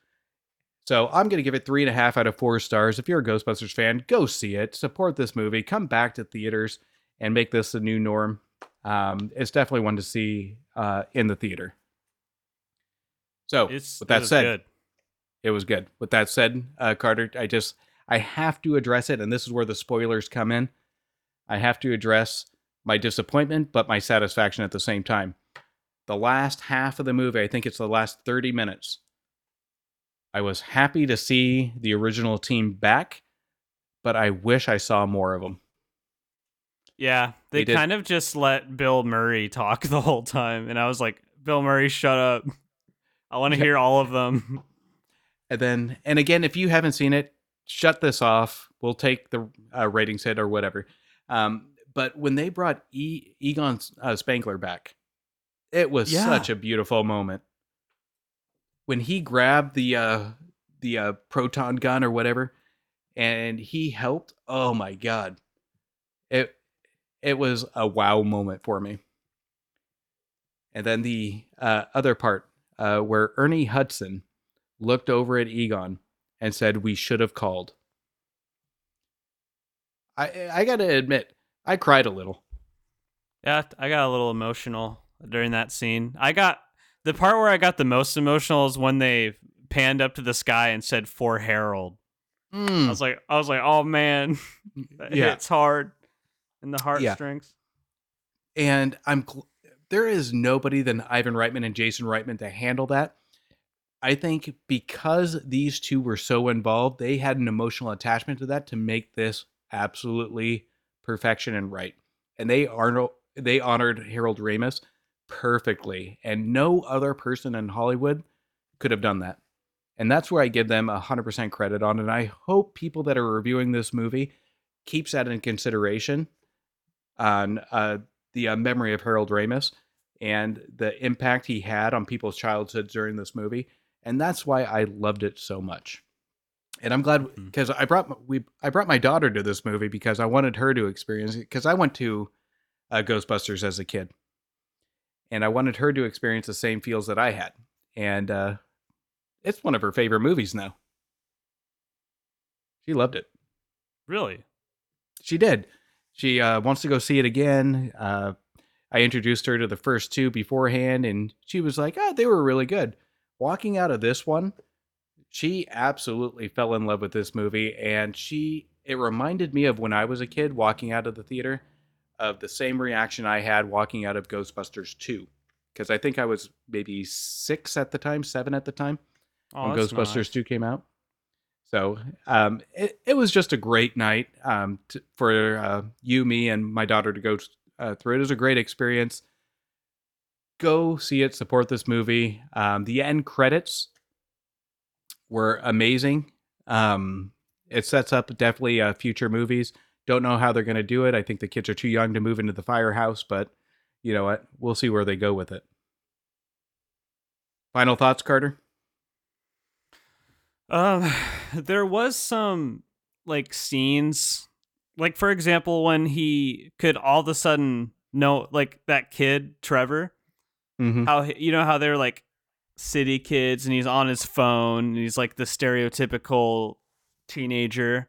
So I'm going to give it three and a half out of four stars. If you're a Ghostbusters fan, go see it, support this movie, come back to theaters, and make this the new norm. Um, it's definitely one to see uh, in the theater. So It's with that it was said, good. it was good. With that said, uh, Carter, I just I have to address it, and this is where the spoilers come in. I have to address my disappointment, but my satisfaction at the same time. The last half of the movie, I think it's the last 30 minutes. I was happy to see the original team back, but I wish I saw more of them. Yeah, they, They did- kind of just let Bill Murray talk the whole time, and I was like, "Bill Murray, shut up! I want to hear all of them." And then, and again, if you haven't seen it, shut this off. We'll take the uh, ratings hit or whatever. Um, but when they brought e- Egon uh, Spangler back, it was Yeah. such a beautiful moment. When he grabbed the uh, the uh, proton gun or whatever, and he helped. Oh my god, it it was a wow moment for me. And then the uh, other part uh, where Ernie Hudson looked over at Egon and said, "We should have called." I I got to admit, I cried a little. Yeah, I got a little emotional during that scene. I got the part where I got the most emotional is when they panned up to the sky and said "for Harold." I Mm, was like, I was like, "Oh man, yeah, hits hard in the heartstrings." and I'm gl- there is nobody than Ivan Reitman and Jason Reitman to handle that. I think because these two were so involved, they had an emotional attachment to that to make this absolutely perfection and right. And they are they honored Harold Ramis perfectly, and no other person in Hollywood could have done that. And that's where I give them 100% credit on. And I hope people that are reviewing this movie keeps that in consideration on uh, the uh, memory of Harold Ramis and the impact he had on people's childhoods during this movie. And that's why I loved it so much. And I'm glad because I brought my- we I brought my daughter to this movie because I wanted her to experience it because I went to uh, Ghostbusters as a kid, and I wanted her to experience the same feels that I had. And uh, it's one of her favorite movies now. She loved it. Really? She did. She uh, wants to go see it again. Uh, I introduced her to the first two beforehand, and she was like, "Oh, they were really good." Walking out of this one, she absolutely fell in love with this movie, and she it reminded me of when I was a kid walking out of the theater, of the same reaction I had walking out of Ghostbusters two, because I think I was maybe six at the time, seven at the time Oh, when Ghostbusters nice. 2 came out. So um, it, it was just a great night um, for uh, you, me, and my daughter to go uh, through. It was a great experience. Go see it, support this movie. Um, the end credits were amazing. Um, it sets up definitely uh, future movies. Don't know how they're going to do it. I think the kids are too young to move into the firehouse, but you know what? We'll see where they go with it. Final thoughts, Carter? Um, there was some like scenes, like for example, when he could all of a sudden know, like that kid Trevor, Mm-hmm. how you know how they're like city kids, and he's on his phone, and he's like the stereotypical teenager.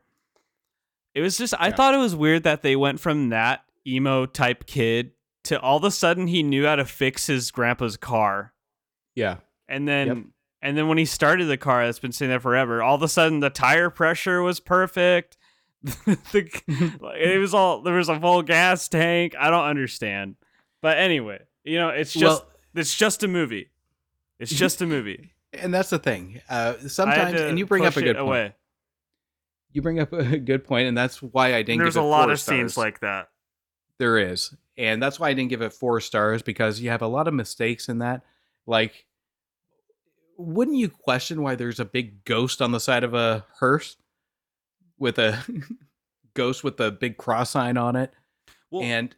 It was just, I Yeah. thought it was weird that they went from that emo type kid to all of a sudden he knew how to fix his grandpa's car. Yeah. And then Yep. And then when he started the car that's been sitting there forever, all of a sudden the tire pressure was perfect. the, like, it was all there was a full gas tank. I don't understand. But anyway, you know, it's just well, it's just a movie. It's just a movie. and that's the thing. Uh, sometimes, and you bring up a good point. away. You bring up a good point, and that's why I didn't. There's a lot of scenes like that. There is. And that's why I didn't give it four stars because you have a lot of mistakes in that. Like, wouldn't you question why there's a big ghost on the side of a hearse with a ghost with a big cross sign on it? Well, and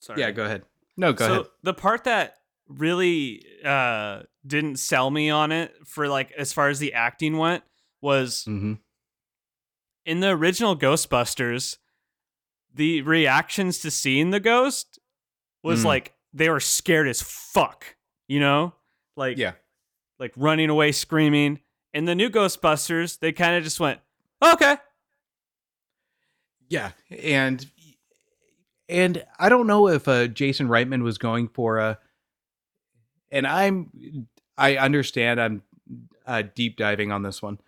sorry. yeah, go ahead. No, go ahead. so ahead. the part that really uh didn't sell me on it for like as far as the acting went was hmm in the original Ghostbusters, the reactions to seeing the ghost was Mm. like they were scared as fuck, you know? Like Yeah. Like running away screaming. In the new Ghostbusters, they kind of just went, "Okay." Yeah, and and I don't know if uh, Jason Reitman was going for a. And I'm, I understand. I'm uh, deep diving on this one.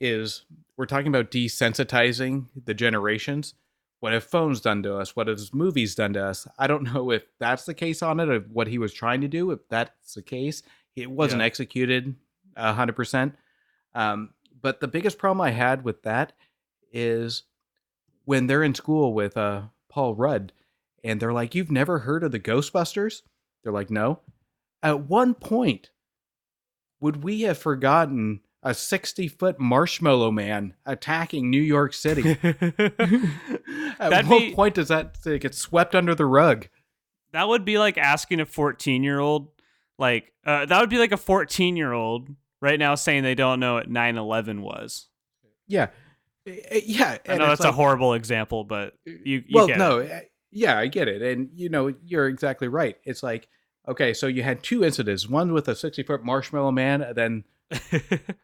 Is we're talking about desensitizing the generations. What have phones done to us? What has movies done to us? I don't know if that's the case on it, of what he was trying to do. If that's the case, it wasn't Yeah. executed hundred percent. Um, but the biggest problem I had with that is when they're in school with uh Paul Rudd and they're like, You've never heard of the Ghostbusters? They're like, No. At one point, would we have forgotten a 60 foot marshmallow man attacking New York City? At That'd what be- point does that get swept under the rug? that would be like asking a 14 year old like uh, that would be like a 14 year old right now saying they don't know what 9-11 was Yeah. Uh, Yeah. i know that's a horrible example but you, you well, no, uh, yeah, I get it, and you know, you're exactly right. It's like, okay, so you had two incidents: one with a sixty foot marshmallow man, and then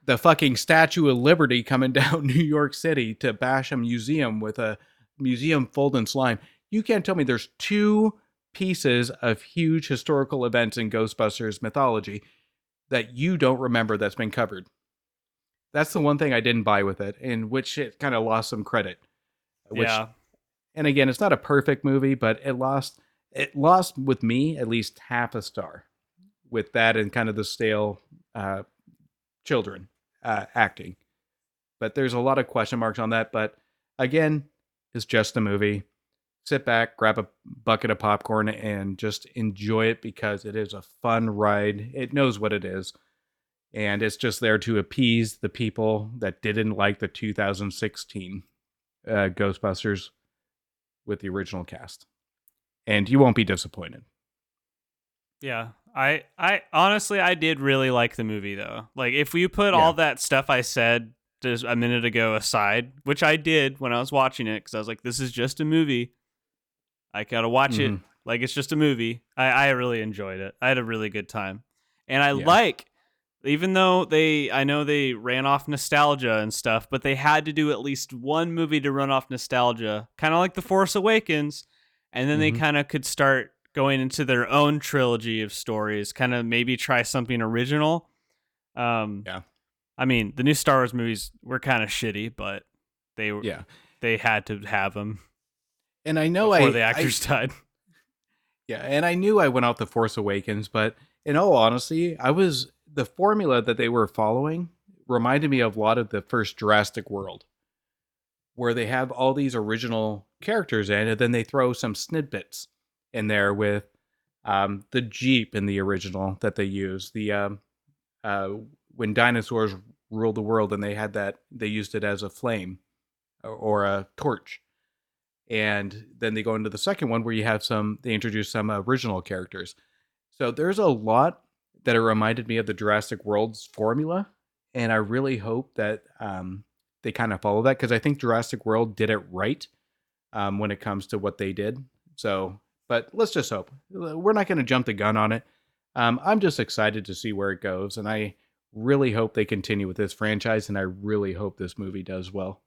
the fucking Statue of Liberty coming down New York City to bash a museum with a museum full in slime. You can't tell me there's two pieces of huge historical events in Ghostbusters mythology that you don't remember that's been covered. That's the one thing I didn't buy with it, in which it kind of lost some credit. Which yeah and again, it's not a perfect movie, but it lost it lost with me at least half a star with that and kind of the stale uh, children uh, acting. But there's a lot of question marks on that. But again, it's just a movie. Sit back, grab a bucket of popcorn, and just enjoy it because it is a fun ride. It knows what it is. And it's just there to appease the people that didn't like the 2016 uh, Ghostbusters with the original cast. And you won't be disappointed. yeah i i honestly i did really like the movie though like if we put all that stuff i said just a minute ago aside which i did when i was watching it because i was like this is just a movie i gotta watch it Mhm. like it's just a movie i i really enjoyed it i had a really good time and i Yeah. like even though they i know they ran off nostalgia and stuff but they had to do at least one movie to run off nostalgia kind of like the force awakens and then they Mhm. kind of could start going into their own trilogy of stories kind of maybe try something original um Yeah. i mean the new star wars movies were kind of shitty but they were Yeah. they had to have them And I know before I, the actors I- died yeah, and I knew I went off the Force Awakens, but in all honesty, I was the formula that they were following reminded me of a lot of the first Jurassic World, where they have all these original characters in, and then they throw some snippets in there with um, the Jeep in the original that they use. The um, uh, when dinosaurs ruled the world, and they had that they used it as a flame or, or a torch. And then they go into the second one where you have some, they introduce some original characters. So there's a lot that it reminded me of the Jurassic World's formula. And I really hope that um, they kind of follow that because I think Jurassic World did it right um, when it comes to what they did. So, but let's just hope. We're not going to jump the gun on it. Um, I'm just excited to see where it goes. And I really hope they continue with this franchise. And I really hope this movie does well.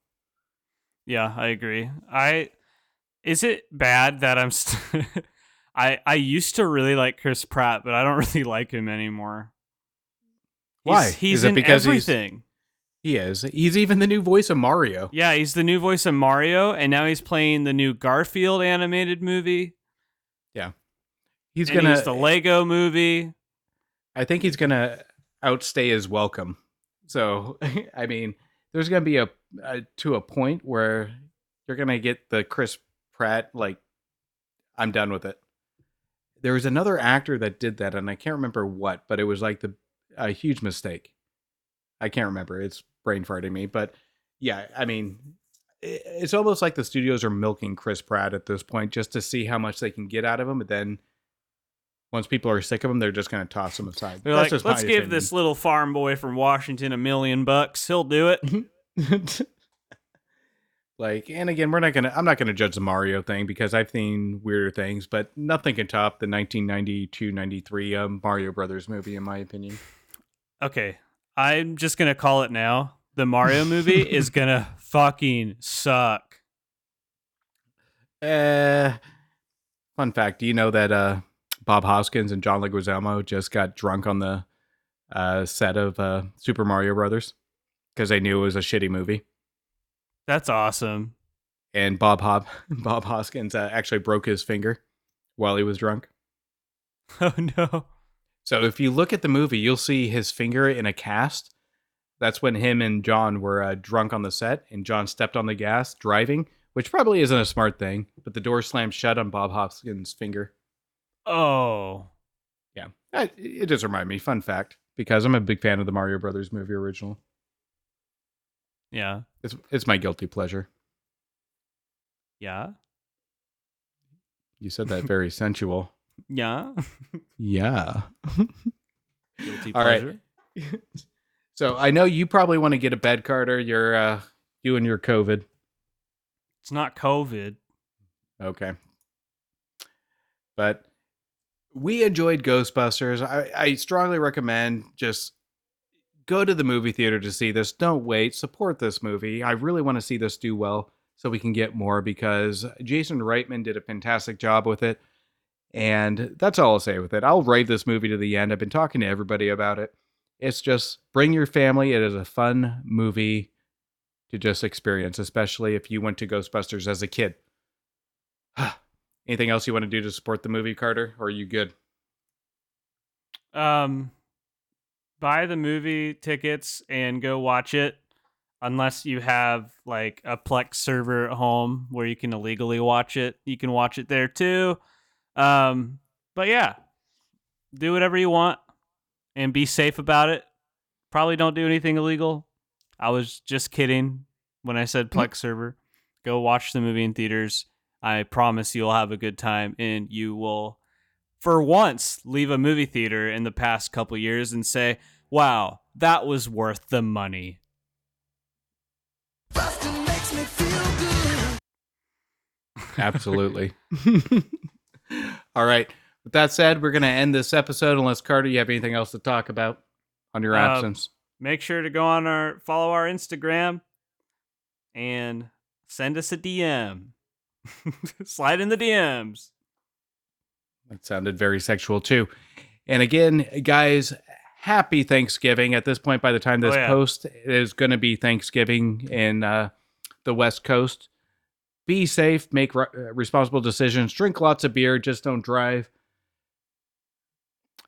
Yeah, I agree. I Is it bad that I'm? St- I I used to really like Chris Pratt, but I don't really like him anymore. Why? He's, he's Is it in because he's- everything. He is. He's even the new voice of Mario. Yeah, he's the new voice of Mario, and now he's playing the new Garfield animated movie. Yeah, he's and gonna. he's the Lego movie. I think he's gonna outstay his welcome. So I mean, there's gonna be a, a to a point where you're gonna get the Chris Pratt like, I'm done with it. There was another actor that did that, and I can't remember what, but it was like the a huge mistake. I can't remember. It's brain farting me, but yeah, I mean, it's almost like the studios are milking Chris Pratt at this point just to see how much they can get out of him, but then. Once people are sick of him, they're just going to toss him aside. They're That's like, let's give opinion. this little farm boy from Washington a million bucks. He'll do it. like and again we're not gonna i'm not gonna judge the mario thing because i've seen weirder things but nothing can top the 1992-93 um, mario brothers movie in my opinion Okay, I'm just gonna call it now. The Mario movie is gonna fucking suck. uh fun fact do you know that uh bob hoskins and john leguizamo just got drunk on the uh set of uh super mario brothers because they knew it was a shitty movie That's awesome. and bob Hop- bob hoskins uh, actually broke his finger while he was drunk Oh no. So if you look at the movie, you'll see his finger in a cast. That's when him and John were uh, drunk on the set, and John stepped on the gas driving, which probably isn't a smart thing. But the door slammed shut on Bob Hoskins' finger. Oh. Yeah, it, it just reminded me. Fun fact, because I'm a big fan of the Mario Brothers movie original. Yeah. It's it's my guilty pleasure. Yeah. You said that very sensual. Yeah. Yeah. Guilty All right. so I know you probably want to get a bed, Carter. You're uh, you and your COVID. It's not COVID. Okay. But we enjoyed Ghostbusters. I, I strongly recommend just go to the movie theater to see this. Don't wait. Support this movie. I really want to see this do well so we can get more because Jason Reitman did a fantastic job with it. And that's all I'll say with it. I'll rave this movie to the end. I've been talking to everybody about it. It's just bring your family. It is a fun movie to just experience, especially if you went to Ghostbusters as a kid. Anything else you want to do to support the movie, Carter? Or are you good? Um buy the movie tickets and go watch it unless you have like a Plex server at home where you can illegally watch it. You can watch it there too. Um but yeah, do whatever you want and be safe about it. Probably don't do anything illegal. I was just kidding when I said Plex server. Go watch the movie in theaters. I promise you'll have a good time and you will for once leave a movie theater in the past couple years and say, "Wow, that was worth the money." Absolutely. All right. With that said, we're going to end this episode unless, Carter, you have anything else to talk about on your Uh, absence. Make sure to go on our follow our Instagram and send us a DM. Slide in the DMs. That sounded very sexual, too. And again, guys, happy Thanksgiving. At this point, by the time this Oh, yeah. post is going to be Thanksgiving in uh, the West Coast. Be safe, make re- uh, responsible decisions, drink lots of beer, just don't drive.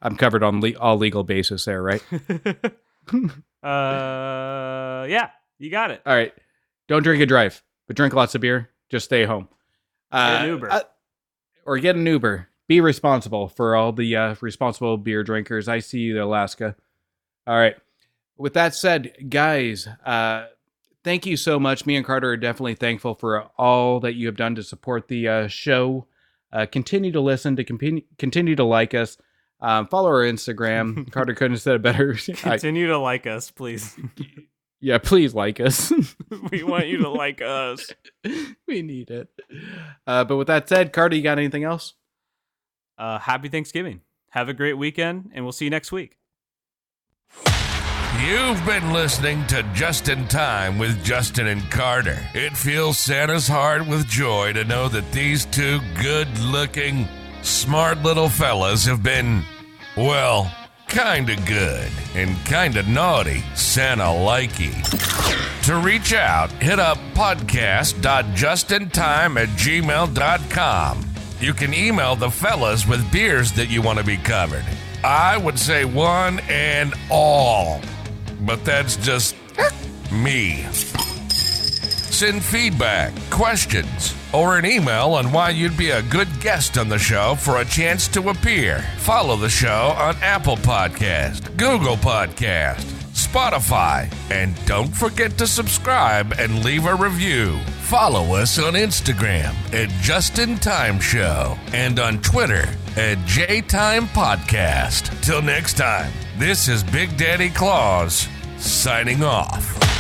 I'm covered on le- all legal basis there, right? uh yeah, you got it. All right. Don't drink and drive, but drink lots of beer. Just stay home. Get an Uber. uh, or get an Uber. Be responsible for all the uh, responsible beer drinkers. I see you, Alaska. All right. With that said, guys, uh, thank you so much. Me and Carter are definitely thankful for all that you have done to support the uh, show. Uh, continue to listen, to continue continue to like us. Um, follow our Instagram. Carter couldn't have said it better. I- Continue to like us, please. yeah, please like us. we want you to like us. we need it. Uh, but with that said, Carter, you got anything else? Uh happy Thanksgiving. Have a great weekend and we'll see you next week. You've been listening to Just in Time with Justin and Carter. It fills Santa's heart with joy to know that these two good looking, smart little fellas have been, well, kinda good and kinda naughty Santa likey. To reach out, hit up podcast.justintime at gmail.com. You can email the fellas with beers that you want to be covered. I would say one and all, but that's just me. Send feedback, questions, or an email on why you'd be a good guest on the show for a chance to appear. Follow the show on Apple Podcast, Google Podcast, Spotify, and don't forget to subscribe and leave a review. Follow us on Instagram at Justin Time Show and on Twitter at JTime Podcast. Till next time, this is Big Daddy Claus signing off.